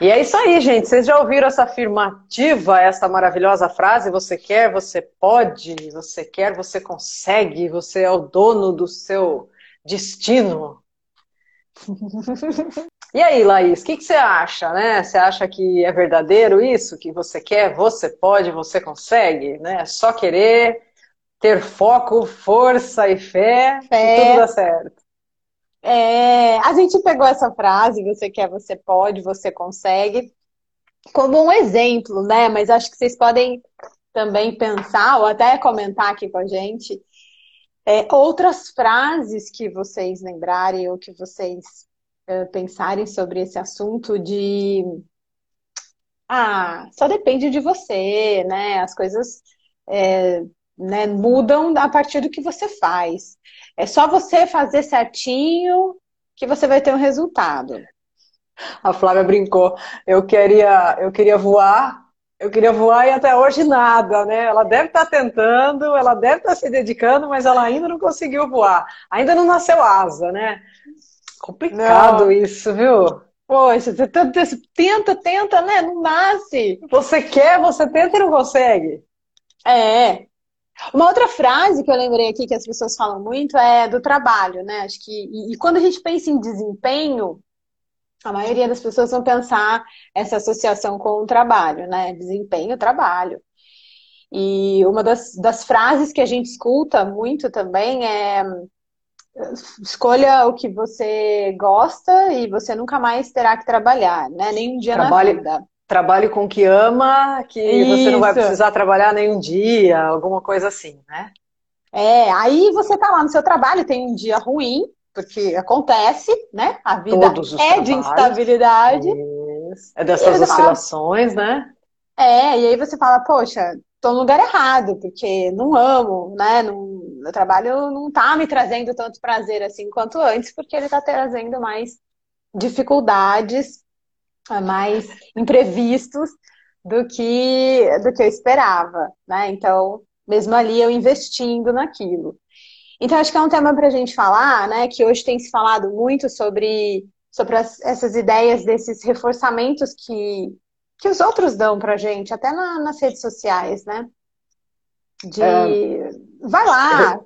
E é isso aí, gente. Vocês já ouviram essa afirmativa, essa maravilhosa frase? Você quer, você pode, você quer, você consegue, você é o dono do seu destino. E aí, Laís, o que, que, você acha, né? Você acha que é verdadeiro isso? Que você quer, você pode, você consegue, né? É só querer, ter foco, força e fé, fé. e tudo dá certo. É, a gente pegou essa frase, você quer, você pode, você consegue, como um exemplo, né? Mas acho que vocês podem também pensar, ou até comentar aqui com a gente, é, outras frases que vocês lembrarem ou que vocês é, pensarem sobre esse assunto de ah, só depende de você, né? As coisas é, né, mudam a partir do que você faz. É só você fazer certinho que você vai ter um resultado. A Flávia brincou. Eu queria, eu queria voar, eu queria voar e até hoje nada, né? Ela deve estar tentando, ela deve estar se dedicando, mas ela ainda não conseguiu voar. Ainda não nasceu asa, né? Complicado não. isso, viu? Poxa, você tenta, tenta, né? Não nasce. Você quer, você tenta e não consegue. É. Uma outra frase que eu lembrei aqui que as pessoas falam muito é do trabalho, né? Acho que e, e quando a gente pensa em desempenho, a maioria das pessoas vão pensar essa associação com o trabalho, né? Desempenho, trabalho. E uma das, das frases que a gente escuta muito também é escolha o que você gosta e você nunca mais terá que trabalhar, né? Nem um dia Trabalhe, na vida trabalhe com o que ama, que Isso. você não vai precisar trabalhar nenhum dia, alguma coisa assim, né? É, aí você tá lá no seu trabalho, tem um dia ruim, porque acontece, né? A vida é trabalhos. de instabilidade. Isso. É dessas oscilações, fala, né? É, e aí você fala, poxa, tô no lugar errado, porque não amo, né? Não, o trabalho não tá me trazendo tanto prazer assim quanto antes, porque ele tá trazendo mais dificuldades mais imprevistos do que, do que eu esperava, né? Então, mesmo ali eu investindo naquilo. Então, acho que é um tema para a gente falar, né? Que hoje tem se falado muito sobre, sobre as, essas ideias desses reforçamentos que, que os outros dão para a gente, até na, nas redes sociais, né? De é, vai lá.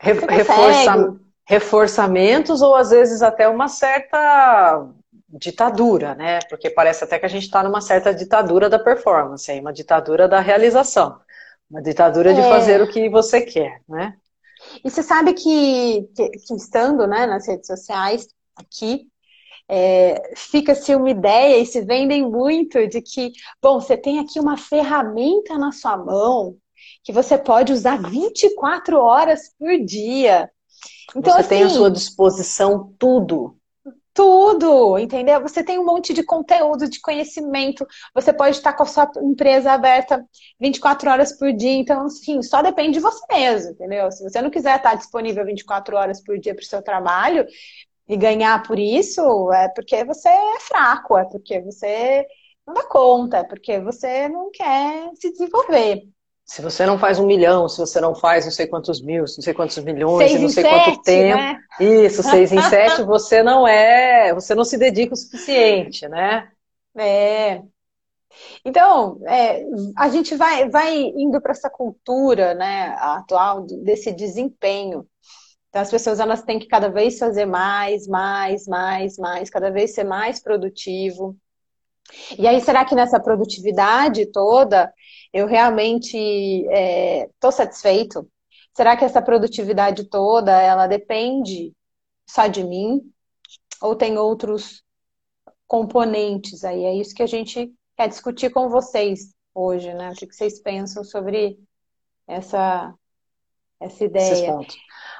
Re, reforça, reforçamentos ou às vezes até uma certa ditadura, né? Porque parece até que a gente está numa certa ditadura da performance, aí, uma ditadura da realização, uma ditadura é. de fazer o que você quer, né? E você sabe que, que, que estando né, nas redes sociais, aqui, é, fica-se uma ideia e se vendem muito de que, bom, você tem aqui uma ferramenta na sua mão que você pode usar 24 horas por dia. Então, você assim, tem à assim, sua disposição tudo tudo, entendeu? Você tem um monte de conteúdo, de conhecimento, você pode estar com a sua empresa aberta 24 horas por dia, então, assim, só depende de você mesmo, entendeu? Se você não quiser estar disponível 24 horas por dia para o seu trabalho e ganhar por isso, é porque você é fraco, é porque você não dá conta, é porque você não quer se desenvolver. Se você não faz um milhão, se você não faz não sei quantos mil, não sei quantos milhões, seis não sei quanto tempo. Né? Isso, seis em sete, você não é, você não se dedica o suficiente, né? É. Então, é, a gente vai, vai indo para essa cultura né, atual desse desempenho. Então, as pessoas elas têm que cada vez fazer mais, mais, mais, mais, cada vez ser mais produtivo. E aí, será que nessa produtividade toda eu realmente estou é, satisfeito? Será que essa produtividade toda ela depende só de mim? Ou tem outros componentes aí? É isso que a gente quer discutir com vocês hoje, né? O que vocês pensam sobre essa, essa ideia?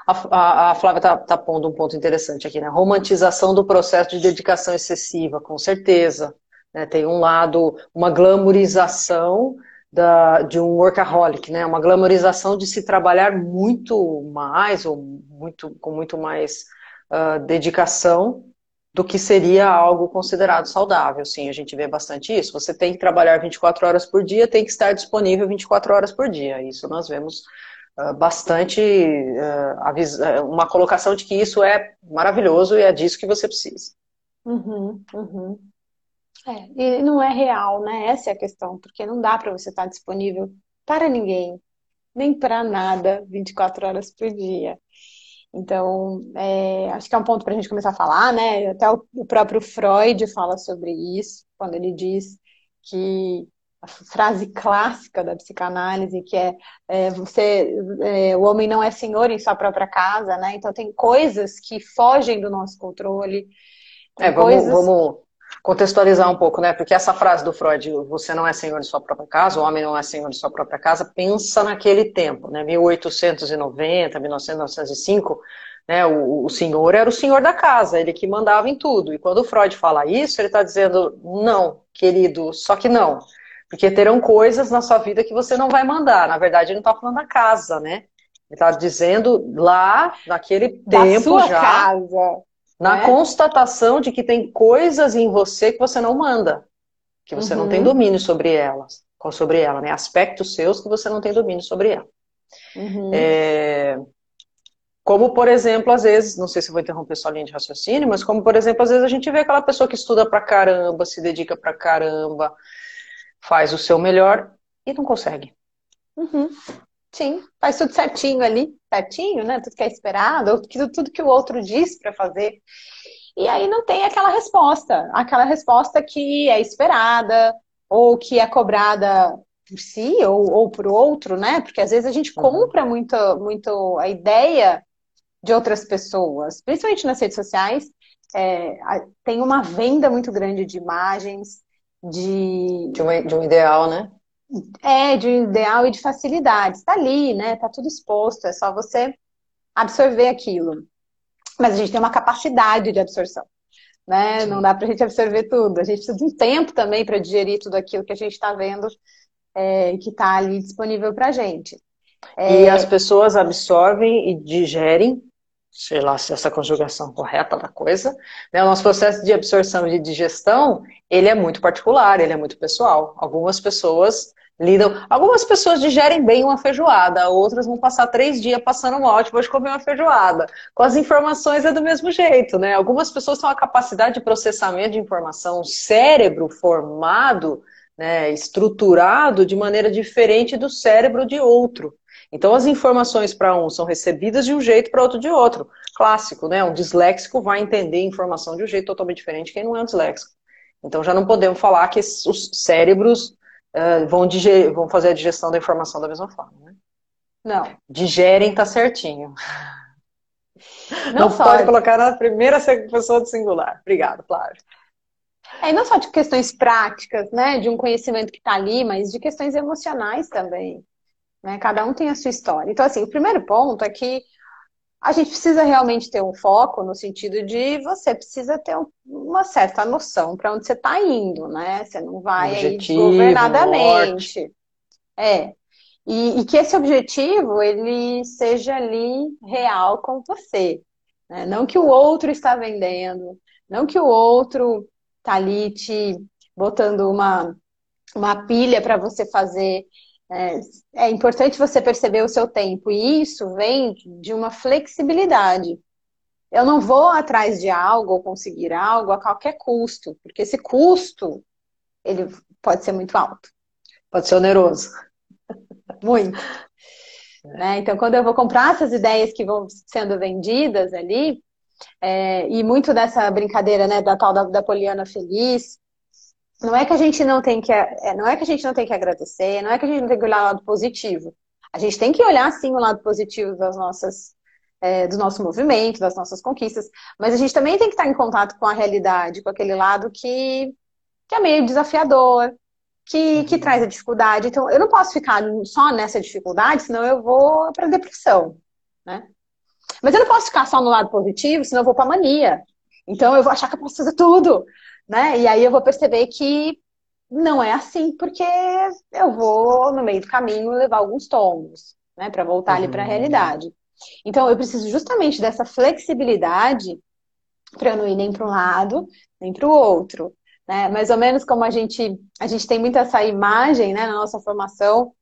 A, a, a, Flávia está tá pondo um ponto interessante aqui, né? Romantização do processo de dedicação excessiva, com certeza. Né? Tem um lado, uma glamorização da, de um workaholic, né? Uma glamorização de se trabalhar muito mais ou muito com muito mais uh, dedicação do que seria algo considerado saudável. Sim, a gente vê bastante isso. Você tem que trabalhar 24 horas por dia, tem que estar disponível 24 horas por dia. Isso nós vemos uh, bastante uh, uma colocação de que isso é maravilhoso e é disso que você precisa. Uhum, uhum. É, e não é real, né? Essa é a questão, porque não dá para você estar disponível para ninguém, nem para nada 24 horas por dia. Então, é, acho que é um ponto para a gente começar a falar, né? Até o, o próprio Freud fala sobre isso, quando ele diz que a frase clássica da psicanálise, que é, é você, é, o homem não é senhor em sua própria casa, né? Então tem coisas que fogem do nosso controle. É, vamos, coisas... vamos contextualizar um pouco, né? Porque essa frase do Freud, você não é senhor de sua própria casa, o homem não é senhor de sua própria casa, pensa naquele tempo, né? 1890, 1905, né? O, o senhor era o senhor da casa, ele que mandava em tudo. E quando o Freud fala isso, ele está dizendo, não, querido, só que não. Porque terão coisas na sua vida que você não vai mandar. Na verdade, ele não está falando da casa, né? Ele está dizendo lá, naquele da tempo já. Casa na é. constatação de que tem coisas em você que você não manda, que você uhum. não tem uhum. domínio sobre elas, sobre ela, né? Aspectos seus que você não tem domínio sobre ela. Uhum. É... Como, por exemplo, às vezes, não sei se vou interromper sua linha de raciocínio, mas como, por exemplo, às vezes a gente vê aquela pessoa que estuda pra caramba, se dedica pra caramba, faz o seu melhor e não consegue. Uhum. Sim, faz tudo certinho ali, certinho, né? Tudo que é esperado, tudo, tudo que o outro diz para fazer. E aí não tem aquela resposta, aquela resposta que é esperada, ou que é cobrada por si ou, ou por outro, né? Porque às vezes a gente uhum. compra muito, muito a ideia de outras pessoas, principalmente nas redes sociais, é, tem uma venda muito grande de imagens, de. De de um ideal, né? É, de ideal e de facilidade. Está ali, né? Está tudo exposto, é só você absorver aquilo. Mas a gente tem uma capacidade de absorção. Né? Não dá para a gente absorver tudo. A gente precisa de um tempo também para digerir tudo aquilo que a gente está vendo é, que está ali disponível para a gente. É... E as pessoas absorvem e digerem, sei lá se essa conjugação correta da coisa, né? o nosso processo de absorção e de digestão, ele é muito particular, ele é muito pessoal. Algumas pessoas lidam. Algumas pessoas digerem bem uma feijoada, outras vão passar três dias passando mal depois de comer uma feijoada. Com as informações é do mesmo jeito, né? Algumas pessoas têm uma capacidade de processamento de informação, um cérebro formado, né, estruturado de maneira diferente do cérebro de outro. Então as informações para um são recebidas de um jeito para outro de outro. Clássico, né? Um disléxico vai entender informação de um jeito totalmente diferente quem não é um disléxico. Então já não podemos falar que os cérebros uh, vão, diger, vão fazer a digestão da informação da mesma forma. Né? Não. Digerem tá certinho. Não, não pode colocar na primeira pessoa do singular. Obrigada, claro. É, não só de questões práticas, né, de um conhecimento que está ali, mas de questões emocionais também. Né? Cada um tem a sua história. Então, assim, o primeiro ponto é que a gente precisa realmente ter um foco no sentido de você precisa ter uma certa noção para onde você está indo, né? Você não vai objetivo, aí desgovernadamente. É. E, e, que esse objetivo ele seja ali real com você. Né? Não que o outro está vendendo, não que o outro está ali te botando uma, uma pilha para você fazer é, é importante você perceber o seu tempo, e isso vem de uma flexibilidade. Eu não vou atrás de algo ou conseguir algo a qualquer custo, porque esse custo ele pode ser muito alto. Pode ser oneroso. Muito. Né? Então, quando eu vou comprar essas ideias que vão sendo vendidas ali, é, e muito dessa brincadeira né, da tal da, da Poliana Feliz, não é que a gente não tem que, é, não é que a gente não tem que agradecer, não é que a gente não tem que olhar o lado positivo. A gente tem que olhar sim o lado positivo das nossas, é, do nosso movimento, das nossas conquistas, mas a gente também tem que estar em contato com a realidade, com aquele lado que, que é meio desafiador, que, que traz a dificuldade. Então, eu não posso ficar só nessa dificuldade, senão eu vou para depressão, né? Mas eu não posso ficar só no lado positivo, senão eu vou para mania. Então, eu vou achar que eu posso fazer tudo né? E aí eu vou perceber que não é assim, porque eu vou, no meio do caminho, levar alguns tombos, né? Para voltar uhum. ali para a realidade. Então, eu preciso justamente dessa flexibilidade para eu não ir nem para um lado, nem para o outro. Né? Mais ou menos como a gente, a gente tem muito essa imagem né, na nossa formação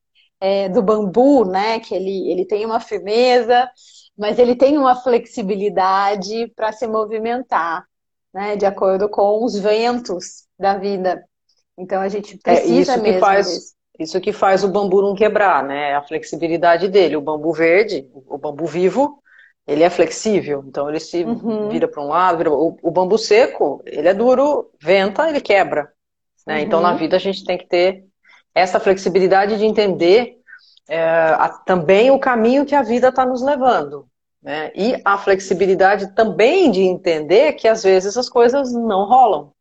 é, do bambu, né? Que ele, ele tem uma firmeza, mas ele tem uma flexibilidade para se movimentar. Né, de acordo com os ventos da vida. Então a gente precisa é isso mesmo. Que faz, Isso que faz o bambu não quebrar, né? A flexibilidade dele. O bambu verde, o bambu vivo, ele é flexível, então ele se uhum. vira para um lado, vira... o, o, bambu seco, ele é duro, venta, ele quebra. Né? Uhum. Então na vida a gente tem que ter essa flexibilidade de entender é, a, também o caminho que a vida está nos levando. Né? E a flexibilidade também de entender que às vezes as coisas não rolam.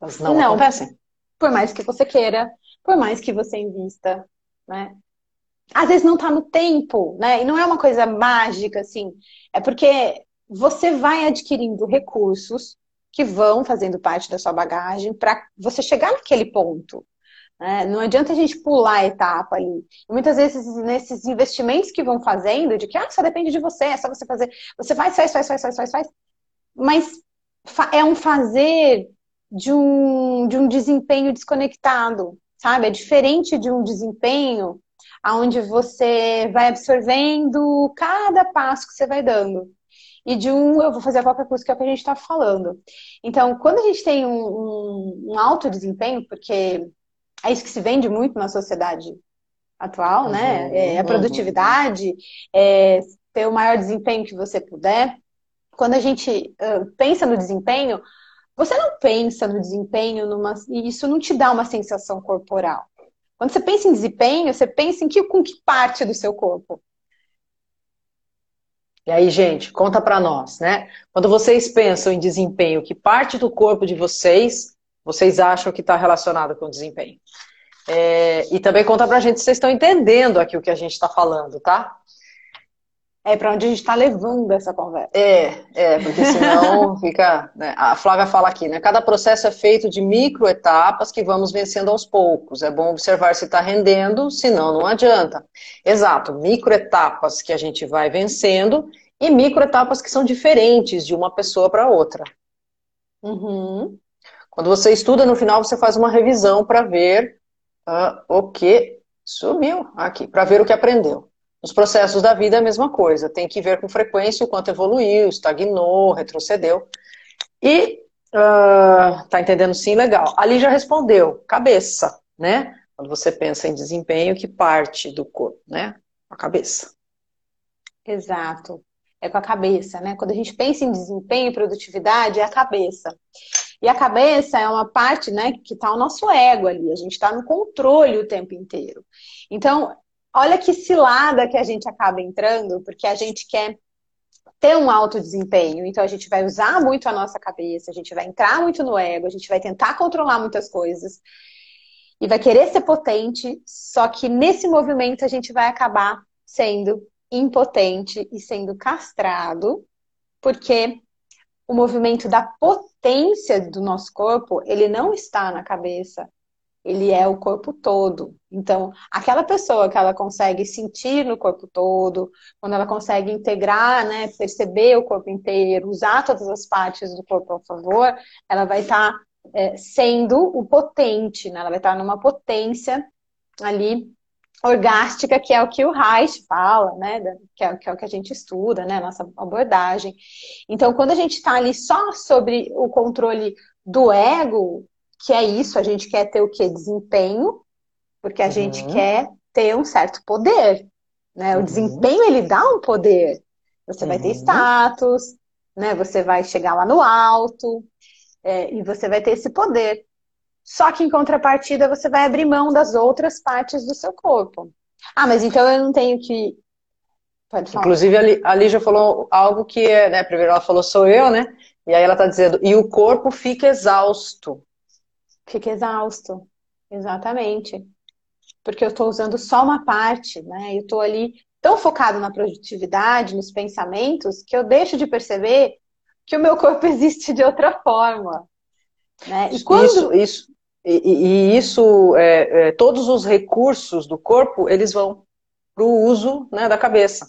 Elas não, não acontecem. Por mais que você queira, por mais que você invista, né? Às vezes não está no tempo, né? E não é uma coisa mágica, assim. É porque você vai adquirindo recursos que vão fazendo parte da sua bagagem para você chegar naquele ponto. Né? Não adianta a gente pular a etapa ali. Muitas vezes, nesses investimentos que vão fazendo, de que ah, só depende de você, é só você fazer. Você faz, faz, faz, faz, faz, faz, faz. Mas é um fazer de um, de um desempenho desconectado, sabe? É diferente de um desempenho onde você vai absorvendo cada passo que você vai dando. E de um, eu vou fazer a própria coisa, que é o que a gente está falando. Então, quando a gente tem um, um, um alto desempenho, porque é isso que se vende muito na sociedade atual, né? né? É a produtividade, é ter o maior desempenho que você puder. Quando a gente uh, pensa no desempenho, você não pensa no desempenho numa, e isso não te dá uma sensação corporal. Quando você pensa em desempenho, você pensa em que, com que parte do seu corpo? E aí, gente, conta para nós, né? Quando vocês pensam em desempenho, que parte do corpo de vocês vocês acham que está relacionado com o desempenho. É, e também conta pra gente se vocês estão entendendo aqui o que a gente está falando, tá? É para onde a gente está levando essa conversa. É, é, porque senão fica. Né? A Flávia fala aqui, né? Cada processo é feito de microetapas que vamos vencendo aos poucos. É bom observar se está rendendo, senão não adianta. Exato, microetapas que a gente vai vencendo e microetapas que são diferentes de uma pessoa para outra. Uhum. Quando você estuda, no final você faz uma revisão para ver uh, o que subiu aqui, para ver o que aprendeu. Nos processos da vida é a mesma coisa, tem que ver com frequência o quanto evoluiu, estagnou, retrocedeu. E uh, tá entendendo sim, legal. Ali já respondeu, cabeça, né? Quando você pensa em desempenho, que parte do corpo, né? A cabeça. Exato. É com a cabeça, né? Quando a gente pensa em desempenho e produtividade, é a cabeça. E a cabeça é uma parte, né, que está o nosso ego ali. A gente está no controle o tempo inteiro. Então, olha que cilada que a gente acaba entrando, porque a gente quer ter um alto desempenho. Então, a gente vai usar muito a nossa cabeça, a gente vai entrar muito no ego, a gente vai tentar controlar muitas coisas e vai querer ser potente. Só que nesse movimento a gente vai acabar sendo impotente e sendo castrado, porque o movimento da potência do nosso corpo, ele não está na cabeça, ele é o corpo todo. Então, aquela pessoa que ela consegue sentir no corpo todo, quando ela consegue integrar, né, perceber o corpo inteiro, usar todas as partes do corpo a favor, ela vai estar tá, é, sendo o potente, né? ela vai estar tá numa potência ali orgástica, que é o que o Reich fala, né? Que é, que é o que a gente estuda, né? Nossa abordagem. Então, quando a gente está ali só sobre o controle do ego, que é isso, a gente quer ter o que? Desempenho, porque a uhum. gente quer ter um certo poder. Né? O uhum. desempenho ele dá um poder. Você uhum. vai ter uhum. status, né? Você vai chegar lá no alto é, e você vai ter esse poder. Só que em contrapartida você vai abrir mão das outras partes do seu corpo. Ah, mas então eu não tenho que. Pode falar. Inclusive a Lígia falou algo que é, né? Primeiro ela falou sou eu, né? E aí ela está dizendo, e o corpo fica exausto. Fica exausto, exatamente. Porque eu estou usando só uma parte, né? Eu estou ali tão focado na produtividade, nos pensamentos, que eu deixo de perceber que o meu corpo existe de outra forma. Né? E quando... Isso, isso, e, e isso, é, é, todos os recursos do corpo, eles vão para o uso né, da cabeça.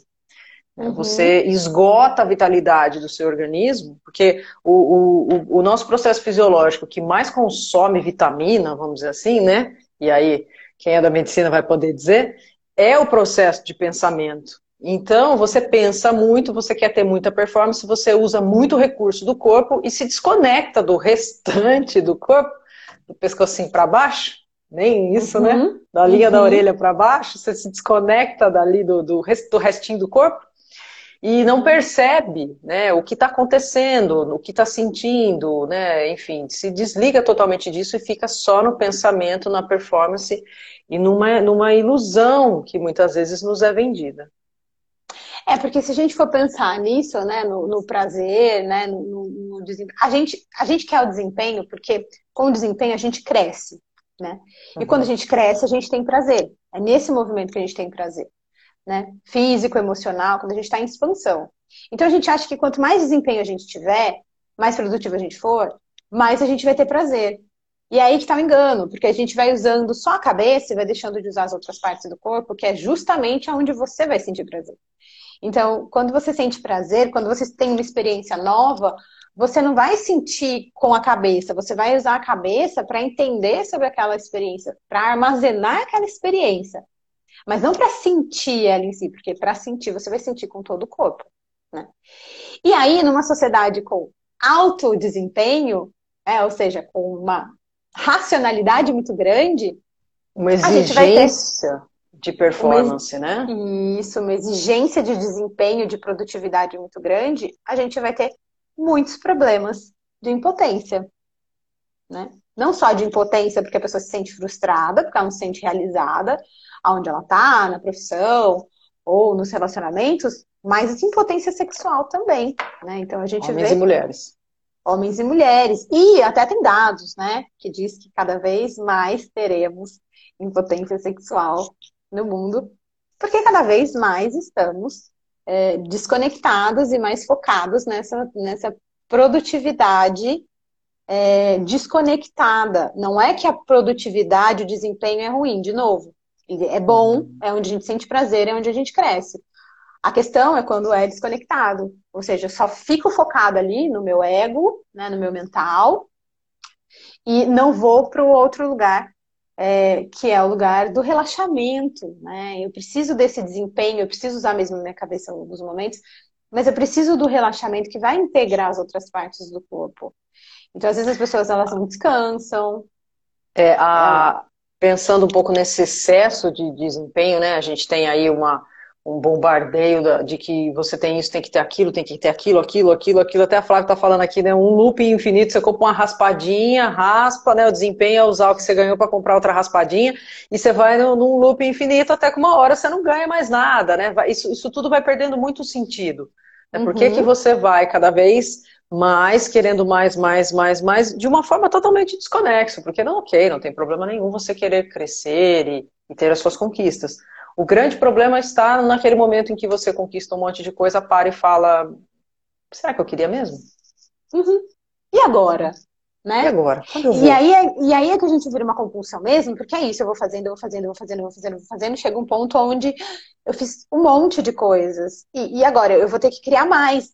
Uhum. Você esgota a vitalidade do seu organismo, porque o, o, o nosso processo fisiológico que mais consome vitamina, vamos dizer assim, né? E aí, quem é da medicina vai poder dizer, é o processo de pensamento. Então, você pensa muito, você quer ter muita performance, você usa muito recurso do corpo e se desconecta do restante do corpo, do pescocinho para baixo, nem isso, né? uhum. né? Da linha uhum. da orelha para baixo, você se desconecta dali do, do, do restinho do corpo e não percebe né, o que está acontecendo, o que está sentindo, né, enfim, se desliga totalmente disso e fica só no pensamento, na performance e numa, numa ilusão que muitas vezes nos é vendida. É, porque se a gente for pensar nisso, né, no, no prazer, né, no, no, desempenho, a gente, a gente quer o desempenho porque com o desempenho a gente cresce, né? E uhum. quando a gente cresce, a gente tem prazer. É nesse movimento que a gente tem prazer, né? Físico, emocional, quando a gente está em expansão. Então a gente acha que quanto mais desempenho a gente tiver, mais produtivo a gente for, mais a gente vai ter prazer. E é aí que está o engano, porque a gente vai usando só a cabeça e vai deixando de usar as outras partes do corpo, que é justamente onde você vai sentir prazer. Então, quando você sente prazer, quando você tem uma experiência nova, você não vai sentir com a cabeça, você vai usar a cabeça para entender sobre aquela experiência, para armazenar aquela experiência. Mas não para sentir ela em si, porque para sentir você vai sentir com todo o corpo. Né? E aí, numa sociedade com alto desempenho, é, ou seja, com uma racionalidade muito grande, uma exigência de performance, uma, né? Isso, uma exigência de desempenho, de produtividade muito grande, a gente vai ter muitos problemas de impotência, né? Não só de impotência porque a pessoa se sente frustrada, porque ela não se sente realizada aonde ela está, na profissão ou nos relacionamentos, mas de impotência sexual também, né? Então a gente Homens vê e mulheres. Homens e mulheres. E até tem dados, né, que diz que cada vez mais teremos impotência sexual no mundo, porque cada vez mais estamos é, desconectados e mais focados nessa, nessa produtividade é, desconectada. Não é que a produtividade, o desempenho é ruim, de novo. É bom, uhum. é onde a gente sente prazer, é onde a gente cresce. A questão é quando é desconectado. Ou seja, eu só fico focado ali no meu ego, né, no meu mental, e não vou para o outro lugar é, que é o lugar do relaxamento, né? Eu preciso desse desempenho, eu preciso usar mesmo minha cabeça em alguns momentos, mas eu preciso do relaxamento que vai integrar as outras partes do corpo. Então, às vezes as pessoas elas não descansam. É, a, é. Pensando um pouco nesse excesso de desempenho, né? A gente tem aí uma um bombardeio de que você tem isso, tem que ter aquilo, tem que ter aquilo, aquilo, aquilo, aquilo. Até a Flávia está falando aqui, né? Um loop infinito, você compra uma raspadinha, raspa, né? O desempenho é usar o que você ganhou para comprar outra raspadinha, e você vai num loop infinito até que uma hora você não ganha mais nada, né? Isso, isso tudo vai perdendo muito sentido. Né? Por que, que uhum. você vai cada vez mais, querendo mais, mais, mais, mais, de uma forma totalmente desconexa? Porque não, ok, não tem problema nenhum você querer crescer e, e ter as suas conquistas. O grande problema está naquele momento em que você conquista um monte de coisa, para e fala: será que eu queria mesmo? Uhum. E agora? Né? E agora? E aí, é, e aí é que a gente vira uma compulsão mesmo, porque é isso, eu vou fazendo, eu vou fazendo, eu vou fazendo, eu vou fazendo, eu vou fazendo, chega um ponto onde eu fiz um monte de coisas. E, e agora eu vou ter que criar mais.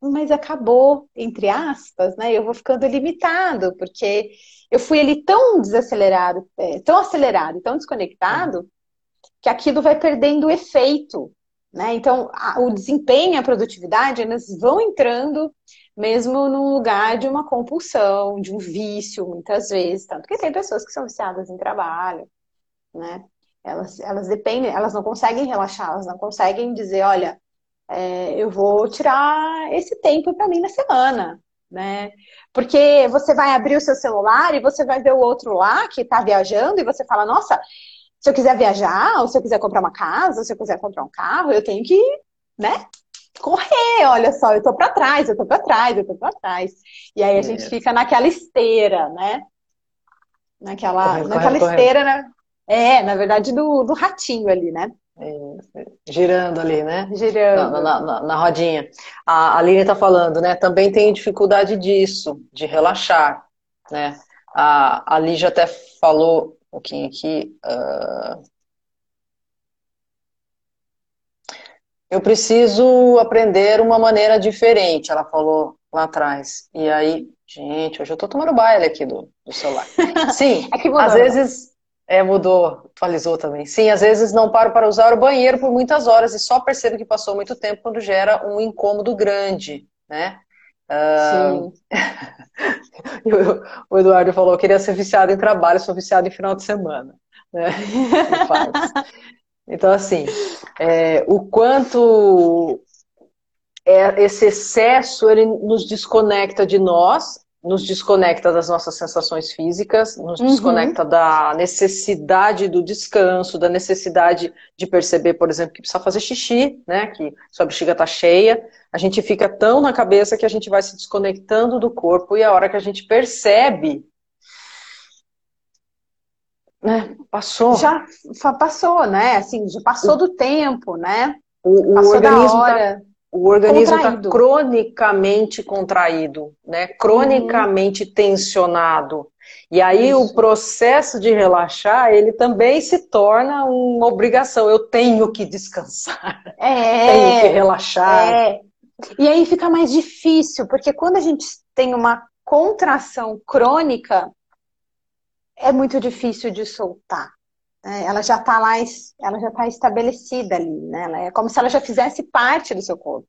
Mas acabou, entre aspas, né? Eu vou ficando limitado, porque eu fui ali tão desacelerado, é, tão acelerado, tão desconectado, que aquilo vai perdendo efeito. Né? Então, a, o desempenho e a produtividade, elas vão entrando mesmo num lugar de uma compulsão, de um vício, muitas vezes. Tanto que tem pessoas que são viciadas em trabalho, né? Elas, elas dependem, elas não conseguem relaxar, elas não conseguem dizer, olha, é, eu vou tirar esse tempo para mim na semana, né? Porque você vai abrir o seu celular e você vai ver o outro lá que está viajando e você fala, nossa, se eu quiser viajar, ou se eu quiser comprar uma casa, ou se eu quiser comprar um carro, eu tenho que, né, correr. Olha só, eu tô para trás, eu tô para trás, eu tô para trás. E aí a é. gente fica naquela esteira, né? Naquela, corre, naquela corre, esteira, corre. né? É, na verdade, do, do ratinho ali, né? Girando ali, né? Girando. Na, na, na, na rodinha. A Aline está falando, né? Também tem dificuldade disso, de relaxar, né? A, a Lígia até falou um pouquinho aqui. Uh... Eu preciso aprender uma maneira diferente, ela falou lá atrás. E aí, gente, hoje eu tô tomando baile aqui do, do celular. Sim, é às vezes É, mudou, atualizou também. Sim, às vezes não paro para usar o banheiro por muitas horas e só percebo que passou muito tempo quando gera um incômodo grande, né? Uh... o Eduardo falou, queria ser viciado em trabalho, sou viciado em final de semana. Né? então, assim, é, o quanto é, esse excesso ele nos desconecta de nós, nos desconecta das nossas sensações físicas, nos uhum. desconecta da necessidade do descanso, da necessidade de perceber, por exemplo, que precisa fazer xixi, né? Que sua bexiga está cheia. A gente fica tão na cabeça que a gente vai se desconectando do corpo e a hora que a gente percebe né? Passou. Já passou, né? Assim, já passou do tempo, né? O, o organismo tá, o organismo está cronicamente contraído, né? Cronicamente uhum. tensionado. E aí Isso. o processo de relaxar, ele também se torna uma obrigação. Eu tenho que descansar. É, tenho que relaxar. É. E aí fica mais difícil, porque quando a gente tem uma contração crônica, é muito difícil de soltar. Né? Ela já está lá, ela já está estabelecida ali, né? Ela é como se ela já fizesse parte do seu corpo.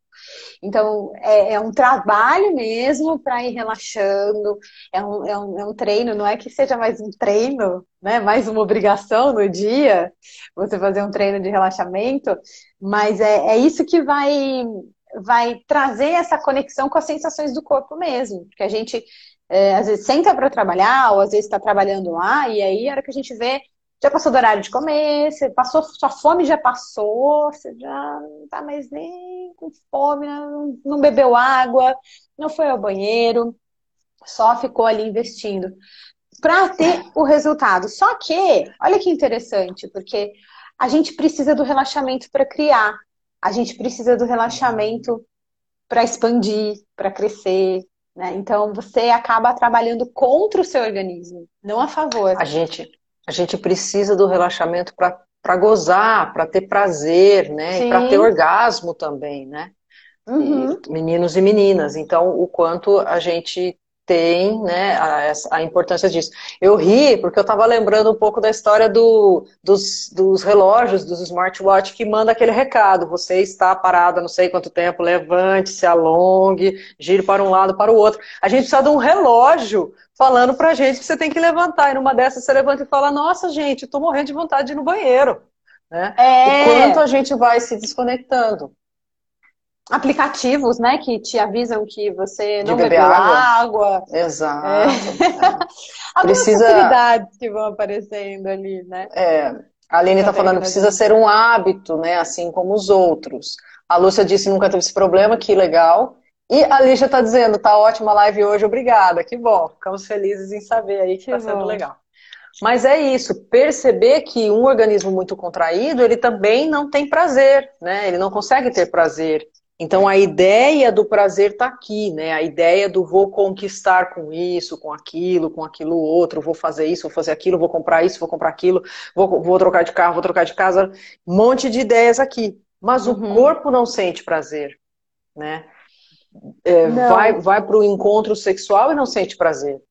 Então, é, é um trabalho mesmo para ir relaxando, é um, é, um, é um treino, não é que seja mais um treino, né? Mais uma obrigação no dia, você fazer um treino de relaxamento, mas é, é isso que vai, vai trazer essa conexão com as sensações do corpo mesmo, porque a gente é, às vezes senta para trabalhar, ou às vezes está trabalhando lá, e aí a hora que a gente vê, já passou do horário de comer, você passou, sua fome já passou, você já não tá mais nem com fome, não, não bebeu água, não foi ao banheiro, só ficou ali investindo para ter o resultado. Só que, olha que interessante, porque a gente precisa do relaxamento para criar, a gente precisa do relaxamento para expandir, para crescer, né? Então você acaba trabalhando contra o seu organismo, não a favor. A gente, a gente precisa do relaxamento para gozar, para ter prazer, né? E para ter orgasmo também, né? Uhum. E, meninos e meninas. Então, o quanto a gente tem né, a, a, importância disso. Eu ri porque eu estava lembrando um pouco da história do, dos, dos, relógios, dos smartwatch que manda aquele recado: você está parada não sei quanto tempo, levante, se alongue, gire para um lado, para o outro. A gente precisa de um relógio falando para a gente que você tem que levantar. E numa dessas você levanta e fala: Nossa, gente, estou morrendo de vontade de ir no banheiro. Né? É. O quanto a gente vai se desconectando aplicativos, né, que te avisam que você não bebeu água. água. Exato. É. Precisa... facilidades que vão aparecendo ali, né? É. A Aline está falando, precisa ser um hábito, né, assim como os outros. A Lúcia disse nunca teve esse problema, que legal. E a Lígia está dizendo, tá ótima a live hoje, obrigada, que bom. Ficamos felizes em saber aí que está sendo legal. Mas é isso, perceber que um organismo muito contraído, ele também não tem prazer, né? Ele não consegue ter prazer. Então a ideia do prazer está aqui, né? A ideia do vou conquistar com isso, com aquilo, com aquilo outro, vou fazer isso, vou fazer aquilo, vou comprar isso, vou comprar aquilo, vou, vou trocar de carro, vou trocar de casa, um monte de ideias aqui. Mas uhum. o corpo não sente prazer, né? É, vai vai para o encontro sexual e não sente prazer.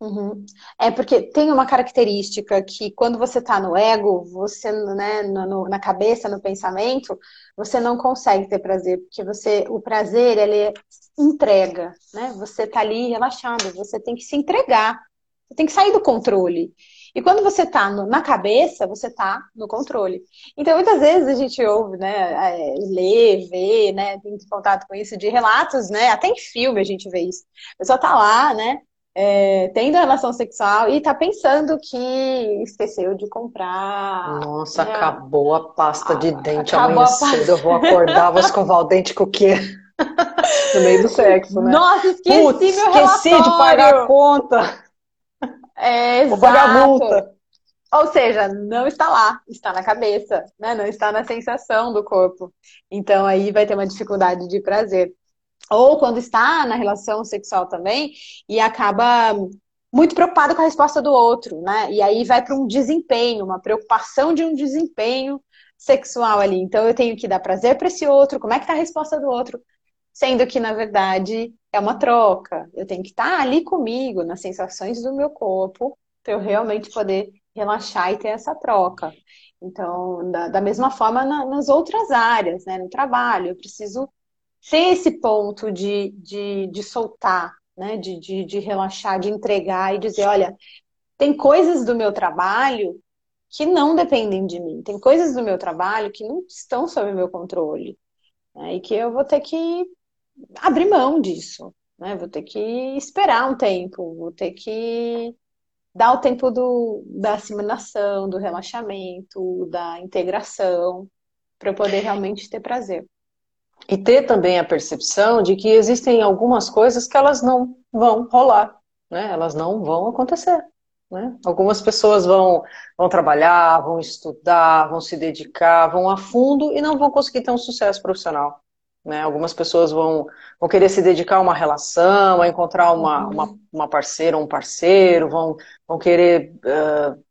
Uhum. É porque tem uma característica que quando você está no ego, você, né, no, na cabeça, no pensamento, você não consegue ter prazer, porque você, o prazer, ele entrega, né? Você está ali relaxado, você tem que se entregar, você tem que sair do controle. E quando você está na cabeça, você está no controle. Então, muitas vezes a gente ouve, né, é, lê, vê, né, tem contato com isso de relatos, né, até em filme a gente vê isso. A pessoa tá lá, né, é, tendo relação sexual e tá pensando que esqueceu de comprar. Nossa, né? acabou a pasta de dente amanhã cedo. Eu vou acordar, vou escovar o dente com o quê? no meio do sexo, né? Nossa, esqueci Putz, meu esqueci relatório. de pagar a conta. É. Vou pagar a multa. Ou seja, não está lá, está na cabeça, né? Não está na sensação do corpo. Então aí vai ter uma dificuldade de prazer ou quando está na relação sexual também e acaba muito preocupado com a resposta do outro, né? E aí vai para um desempenho, uma preocupação de um desempenho sexual ali. Então eu tenho que dar prazer para esse outro, como é que tá a resposta do outro? Sendo que, na verdade, é uma troca. Eu tenho que estar ali comigo, nas sensações do meu corpo, para eu realmente poder relaxar e ter essa troca. Então, da, da mesma forma na, nas outras áreas, né? No trabalho, eu preciso ter esse ponto de, de, de soltar, né? De, de, de relaxar, de entregar e dizer, olha, tem coisas do meu trabalho que não dependem de mim, tem coisas do meu trabalho que não estão sob meu controle, né? E que eu vou ter que abrir mão disso, né? Vou ter que esperar um tempo, vou ter que dar o tempo do, da assimilação, do relaxamento, da integração, para eu poder realmente ter prazer. E ter também a percepção de que existem algumas coisas que elas não vão rolar, né? Elas não vão acontecer. Né? Algumas pessoas vão, vão trabalhar, vão estudar, vão se dedicar, vão a fundo e não vão conseguir ter um sucesso profissional. Né? Algumas pessoas vão, vão querer se dedicar a uma relação, a encontrar uma, uhum. uma, uma parceira ou um parceiro, vão, vão querer uh,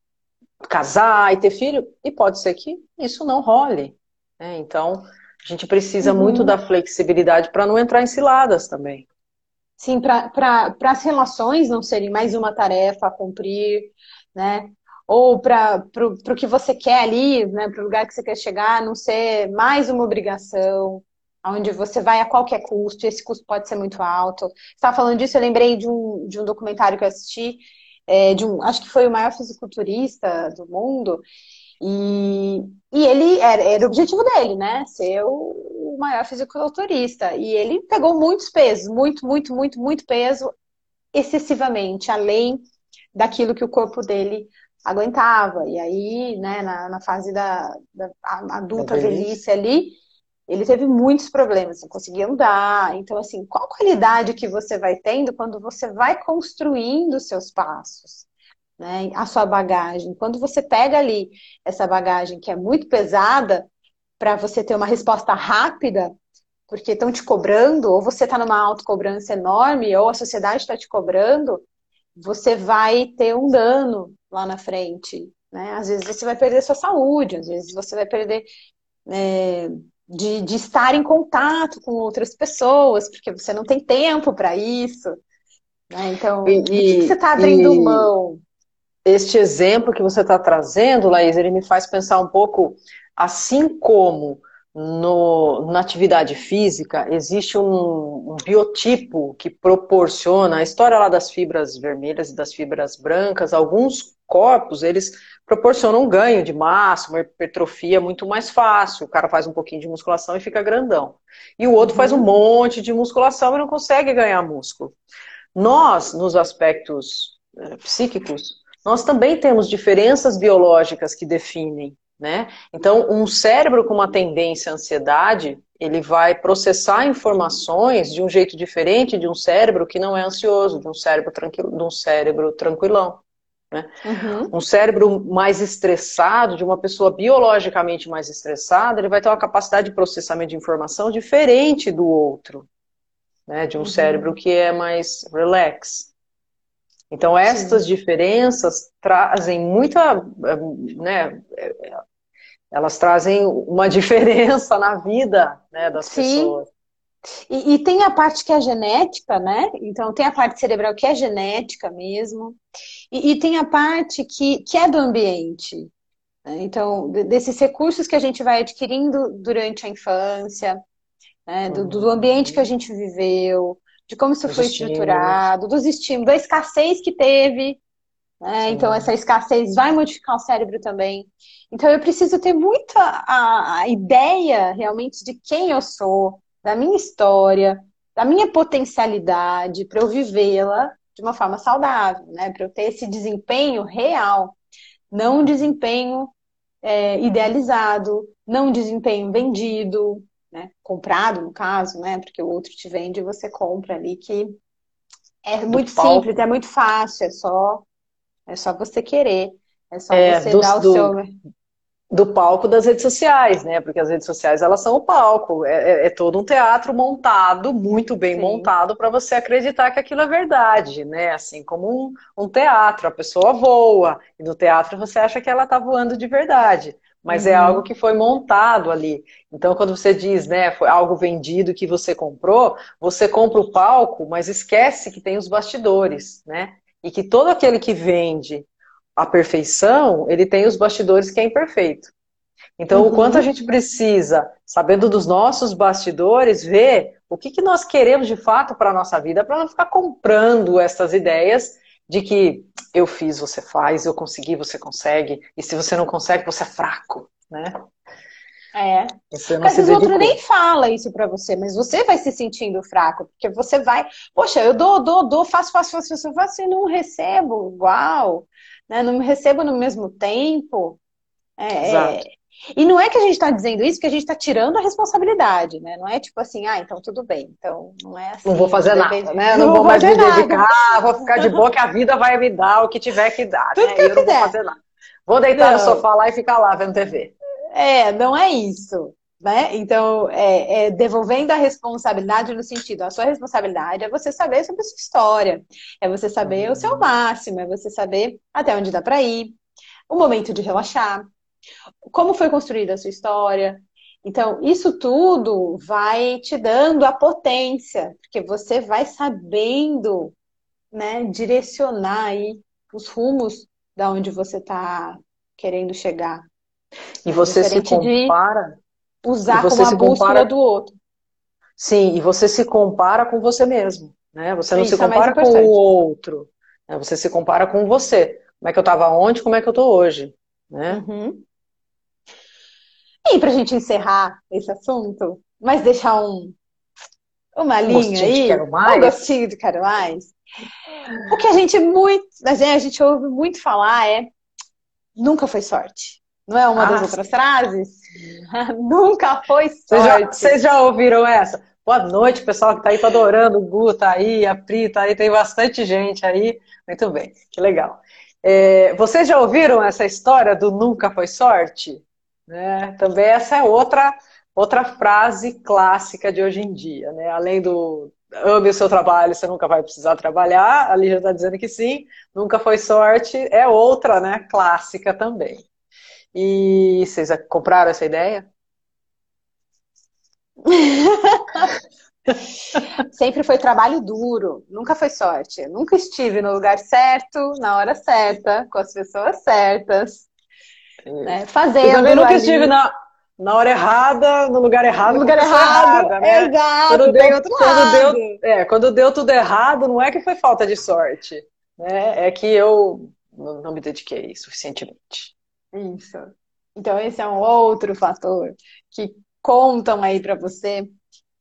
casar e ter filho, e pode ser que isso não role. Né? Então, a gente precisa uhum. muito da flexibilidade para não entrar em ciladas também. Sim, para as relações não serem mais uma tarefa a cumprir, né? Ou para o que você quer ali, né? Para o lugar que você quer chegar, não ser mais uma obrigação onde você vai a qualquer custo, e esse custo pode ser muito alto. Você estava falando disso, eu lembrei de um, de um documentário que eu assisti, é, de um, acho que foi o maior fisiculturista do mundo, e, e ele era, era o objetivo dele, né? Ser o, o maior fisiculturista. E ele pegou muitos pesos, muito, muito, muito, muito peso, excessivamente, além daquilo que o corpo dele aguentava. E aí, né, na, na fase da, da adulta velhice ali, ele teve muitos problemas, não conseguia andar. Então, assim, qual qualidade que você vai tendo quando você vai construindo os seus passos, né? A sua bagagem. Quando você pega ali essa bagagem que é muito pesada, para você ter uma resposta rápida, porque estão te cobrando, ou você está numa autocobrança enorme, ou a sociedade está te cobrando, você vai ter um dano lá na frente. Né? Às vezes você vai perder sua saúde, às vezes você vai perder. É de, de estar em contato com outras pessoas, porque você não tem tempo para isso. Né? Então, e, o que, que você está abrindo e, mão? Este exemplo que você está trazendo, Laís, ele me faz pensar um pouco, assim como no, na atividade física, existe um, um, biotipo que proporciona a história lá das fibras vermelhas e das fibras brancas. Alguns corpos, eles proporcionam um ganho de massa, uma hipertrofia muito mais fácil. O cara faz um pouquinho de musculação e fica grandão. E o outro uhum. faz um uhum. monte de musculação e não consegue ganhar músculo. Nós, nos aspectos é, psíquicos, nós também temos diferenças biológicas que definem né? Então, um cérebro com uma tendência à ansiedade, ele vai processar informações de um jeito diferente de um cérebro que não é ansioso, de um cérebro, tranquilo, de um cérebro tranquilão. Né? Uhum. Um cérebro mais estressado, de uma pessoa biologicamente mais estressada, ele vai ter uma capacidade de processamento de informação diferente do outro, né? de um uhum. cérebro que é mais relax. Então, estas Sim. diferenças trazem muita. Né, elas trazem uma diferença na vida né, das Sim. pessoas. E, e, tem a parte que é genética, né? Então tem a parte cerebral que é genética mesmo, e, e tem a parte que, que é do ambiente. Né? Então, desses recursos que a gente vai adquirindo durante a infância, né? do, do, ambiente que a gente viveu, de como isso Os foi estímulos. estruturado, dos estímulos, da escassez que teve. Né? Então, essa escassez vai modificar o cérebro também. Então, eu preciso ter muita a, a ideia realmente de quem eu sou, da minha história, da minha potencialidade, para eu vivê-la de uma forma saudável, né? para eu ter esse desempenho real, não um desempenho é, idealizado, não um desempenho vendido, né? comprado, no caso, né? porque o outro te vende e você compra ali, que é muito simples, é muito fácil, é só é só você querer. É só é, você do, dar o do, seu. Do palco das redes sociais, né? Porque as redes sociais elas são o palco. É, é, é todo um teatro montado, muito bem Sim. montado, para você acreditar que aquilo é verdade, né? Assim como um, um teatro, a pessoa voa, e no teatro você acha que ela está voando de verdade mas é uhum. é algo que foi montado ali. Então, quando você diz, né, foi algo vendido que você comprou, você compra o palco, mas esquece que tem os bastidores, né? e que todo aquele que vende a perfeição, ele tem os bastidores que é imperfeito. Então, uhum. o quanto a gente precisa, sabendo dos nossos bastidores, ver o que, que nós queremos de fato para a nossa vida, para não ficar comprando essas ideias de que eu fiz, você faz, eu consegui, você consegue, e se você não consegue, você é fraco, né? É. Mas o outro nem fala isso para você, mas você vai se sentindo fraco, porque você vai, poxa, eu dou, dou, dou, faço, faço, faço, faço, faço e não recebo igual, né? Não recebo no mesmo tempo. É, é, e não é que a gente está dizendo isso que a gente está tirando a responsabilidade, né? Não é tipo assim, ah, então tudo bem. Então não é assim. Não vou fazer nada, né? Não, não vou mais me dedicar, vou ficar de boa que a vida vai me dar o que tiver que dar, tudo né? Que eu, eu não vou fazer nada. Vou deitar não. no sofá lá e ficar lá vendo TV. É, não é isso. Né? Então, é, é, devolvendo a responsabilidade no sentido, a sua responsabilidade é você saber sobre a sua história, é você saber uhum. o seu máximo, é você saber até onde dá para ir, o momento de relaxar, como foi construída a sua história. Então, isso tudo vai te dando a potência, porque você vai sabendo né, direcionar aí os rumos da onde você está querendo chegar. E você se compara. Usar como a bússola compara... do outro. Sim, e você se compara com você mesmo. Né? Você não Isso se é compara é com o outro. Né? Você se compara com você. Como é que eu estava ontem, como é que eu estou hoje. Né? Uhum. E para a gente encerrar esse assunto, mas deixar um, uma um linha aí, quero mais. um gostinho de quero mais. O que a gente muito, a gente ouve muito falar é nunca foi sorte. Não é uma ah, das outras frases? Nunca foi sorte. Vocês já, já ouviram essa? Boa noite, pessoal que tá aí, tá adorando. O Gu tá aí, a Pri tá aí, tem bastante gente aí. Muito bem, que legal. É, vocês já ouviram essa história do nunca foi sorte? Né? Também essa é outra, outra frase clássica de hoje em dia. Né? Além do ame o seu trabalho, você nunca vai precisar trabalhar, a Lígia está dizendo que sim, nunca foi sorte, é outra né, clássica também. E vocês compraram essa ideia? Sempre foi trabalho duro, nunca foi sorte. nunca estive no lugar certo, na hora certa, com as pessoas certas. Né? Fazendo. Eu também nunca ali. estive na, na hora errada, no lugar errado, no lugar errado, errada, né? Exato, quando deu, quando deu, é, quando deu tudo errado, não é que foi falta de sorte, né? É que eu não me dediquei suficientemente. Isso. Então, esse é um outro fator que contam aí para você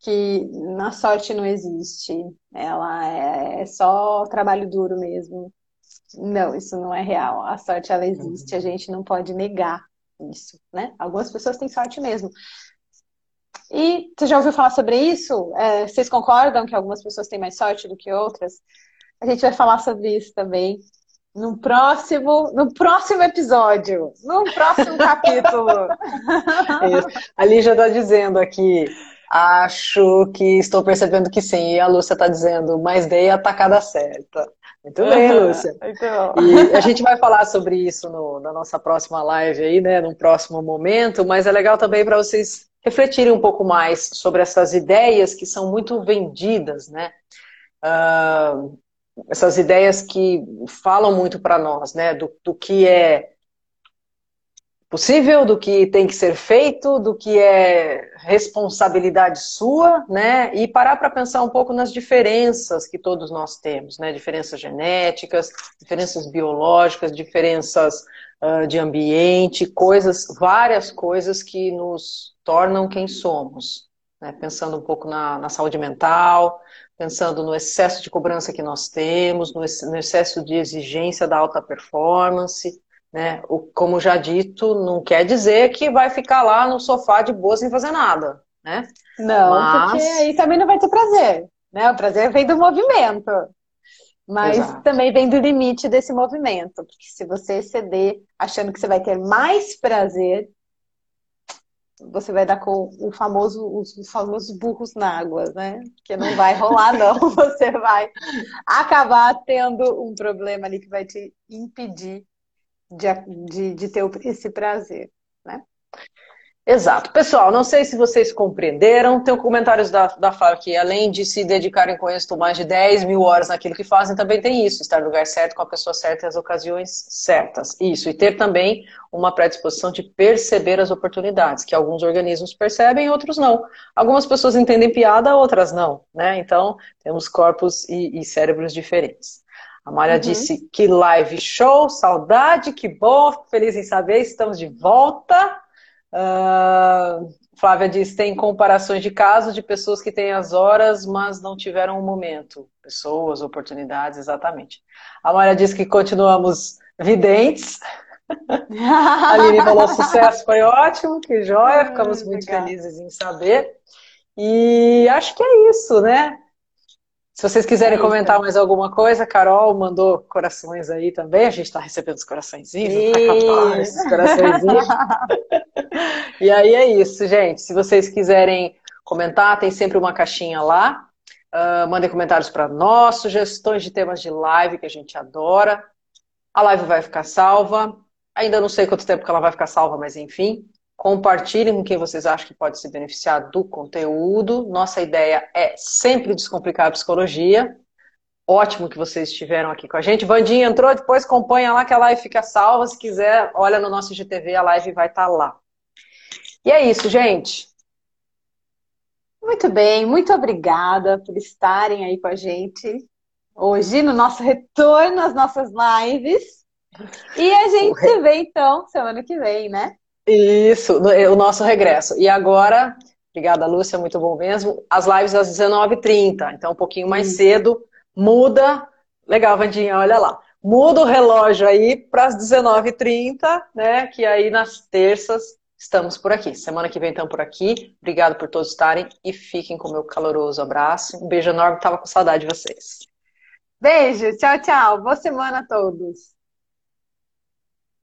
que na sorte não existe. Ela é, é só trabalho duro mesmo. Não, isso não é real. A sorte ela existe, a gente não pode negar isso, né? Algumas pessoas têm sorte mesmo. E você já ouviu falar sobre isso? É, vocês concordam que algumas pessoas têm mais sorte do que outras? A gente vai falar sobre isso também no próximo, no próximo episódio, no próximo capítulo. Isso. A Lígia está dizendo aqui, acho que estou percebendo que sim, e a Lúcia está dizendo, mas dei a tacada certa. Muito bem, Lúcia. Muito bom. E a gente vai falar sobre isso no, na nossa próxima live aí, né, num próximo momento, mas é legal também para vocês refletirem um pouco mais sobre essas ideias que são muito vendidas, né? Uh, essas ideias que falam muito para nós, né? Do, do que é possível, do que tem que ser feito, do que é responsabilidade sua, né? E parar para pensar um pouco nas diferenças que todos nós temos, né? Diferenças genéticas, diferenças biológicas, diferenças uh, de ambiente, coisas, várias coisas que nos tornam quem somos. Né? Pensando um pouco na, na saúde mental, pensando no excesso de cobrança que nós temos, no excesso de exigência da alta performance, né? O, como já dito, não quer dizer que vai ficar lá no sofá de boa sem fazer nada, né? Não, Mas... porque aí também não vai ter prazer, né? O prazer vem do movimento. Mas Exato. também vem do limite desse movimento. Porque se você exceder achando que você vai ter mais prazer, você vai dar com o famoso, os famosos burros na água, né? Que não vai rolar, não. Você vai acabar tendo um problema ali que vai te impedir de, de, de ter esse prazer, né? Exato. Pessoal, não sei se vocês compreenderam, tem comentários da, da Flávia que, além de se dedicarem com isso mais de 10 mil horas naquilo que fazem, também tem isso, estar no lugar certo, com a pessoa certa e as ocasiões certas. Isso, e ter também uma predisposição de perceber as oportunidades, que alguns organismos percebem, outros não. Algumas pessoas entendem piada, outras não, né? Então, temos corpos e, e cérebros diferentes. A Malha uhum. disse que live show, saudade, que bom, feliz em saber, estamos de volta. Uh, Flávia diz: tem comparações de casos de pessoas que têm as horas, mas não tiveram o um momento. Pessoas, oportunidades, exatamente. A Maria diz que continuamos videntes. a Aline falou: sucesso foi ótimo, que joia, ficamos muito felizes em saber. E acho que é isso, né? Se vocês quiserem comentar mais alguma coisa, Carol mandou corações aí também. A gente está recebendo os coraçõezinhos, tá esses coraçõezinhos. e aí é isso, gente. Se vocês quiserem comentar, tem sempre uma caixinha lá. Uh, mandem comentários para nós, sugestões de temas de live que a gente adora. A live vai ficar salva. Ainda não sei quanto tempo que ela vai ficar salva, mas enfim. Compartilhem com quem vocês acham que pode se beneficiar do conteúdo. Nossa ideia é sempre descomplicar a psicologia. Ótimo que vocês estiveram aqui com a gente. Vandinha entrou, depois acompanha lá que a live fica salva. Se quiser, olha no nosso GTV, a live vai estar tá lá. E é isso, gente. Muito bem, muito obrigada por estarem aí com a gente hoje no nosso retorno às nossas lives. E a gente se vê então semana que vem, né? Isso, o nosso regresso. E agora, obrigada, Lúcia, muito bom mesmo. As lives às 19h30, então um pouquinho mais cedo, muda. Legal, Vandinha, olha lá. Muda o relógio aí para as 19h30, né? Que aí nas terças estamos por aqui. Semana que vem estamos por aqui. Obrigado por todos estarem e fiquem com o meu caloroso abraço. Um beijo enorme, tava com saudade de vocês. Beijo, tchau, tchau. Boa semana a todos.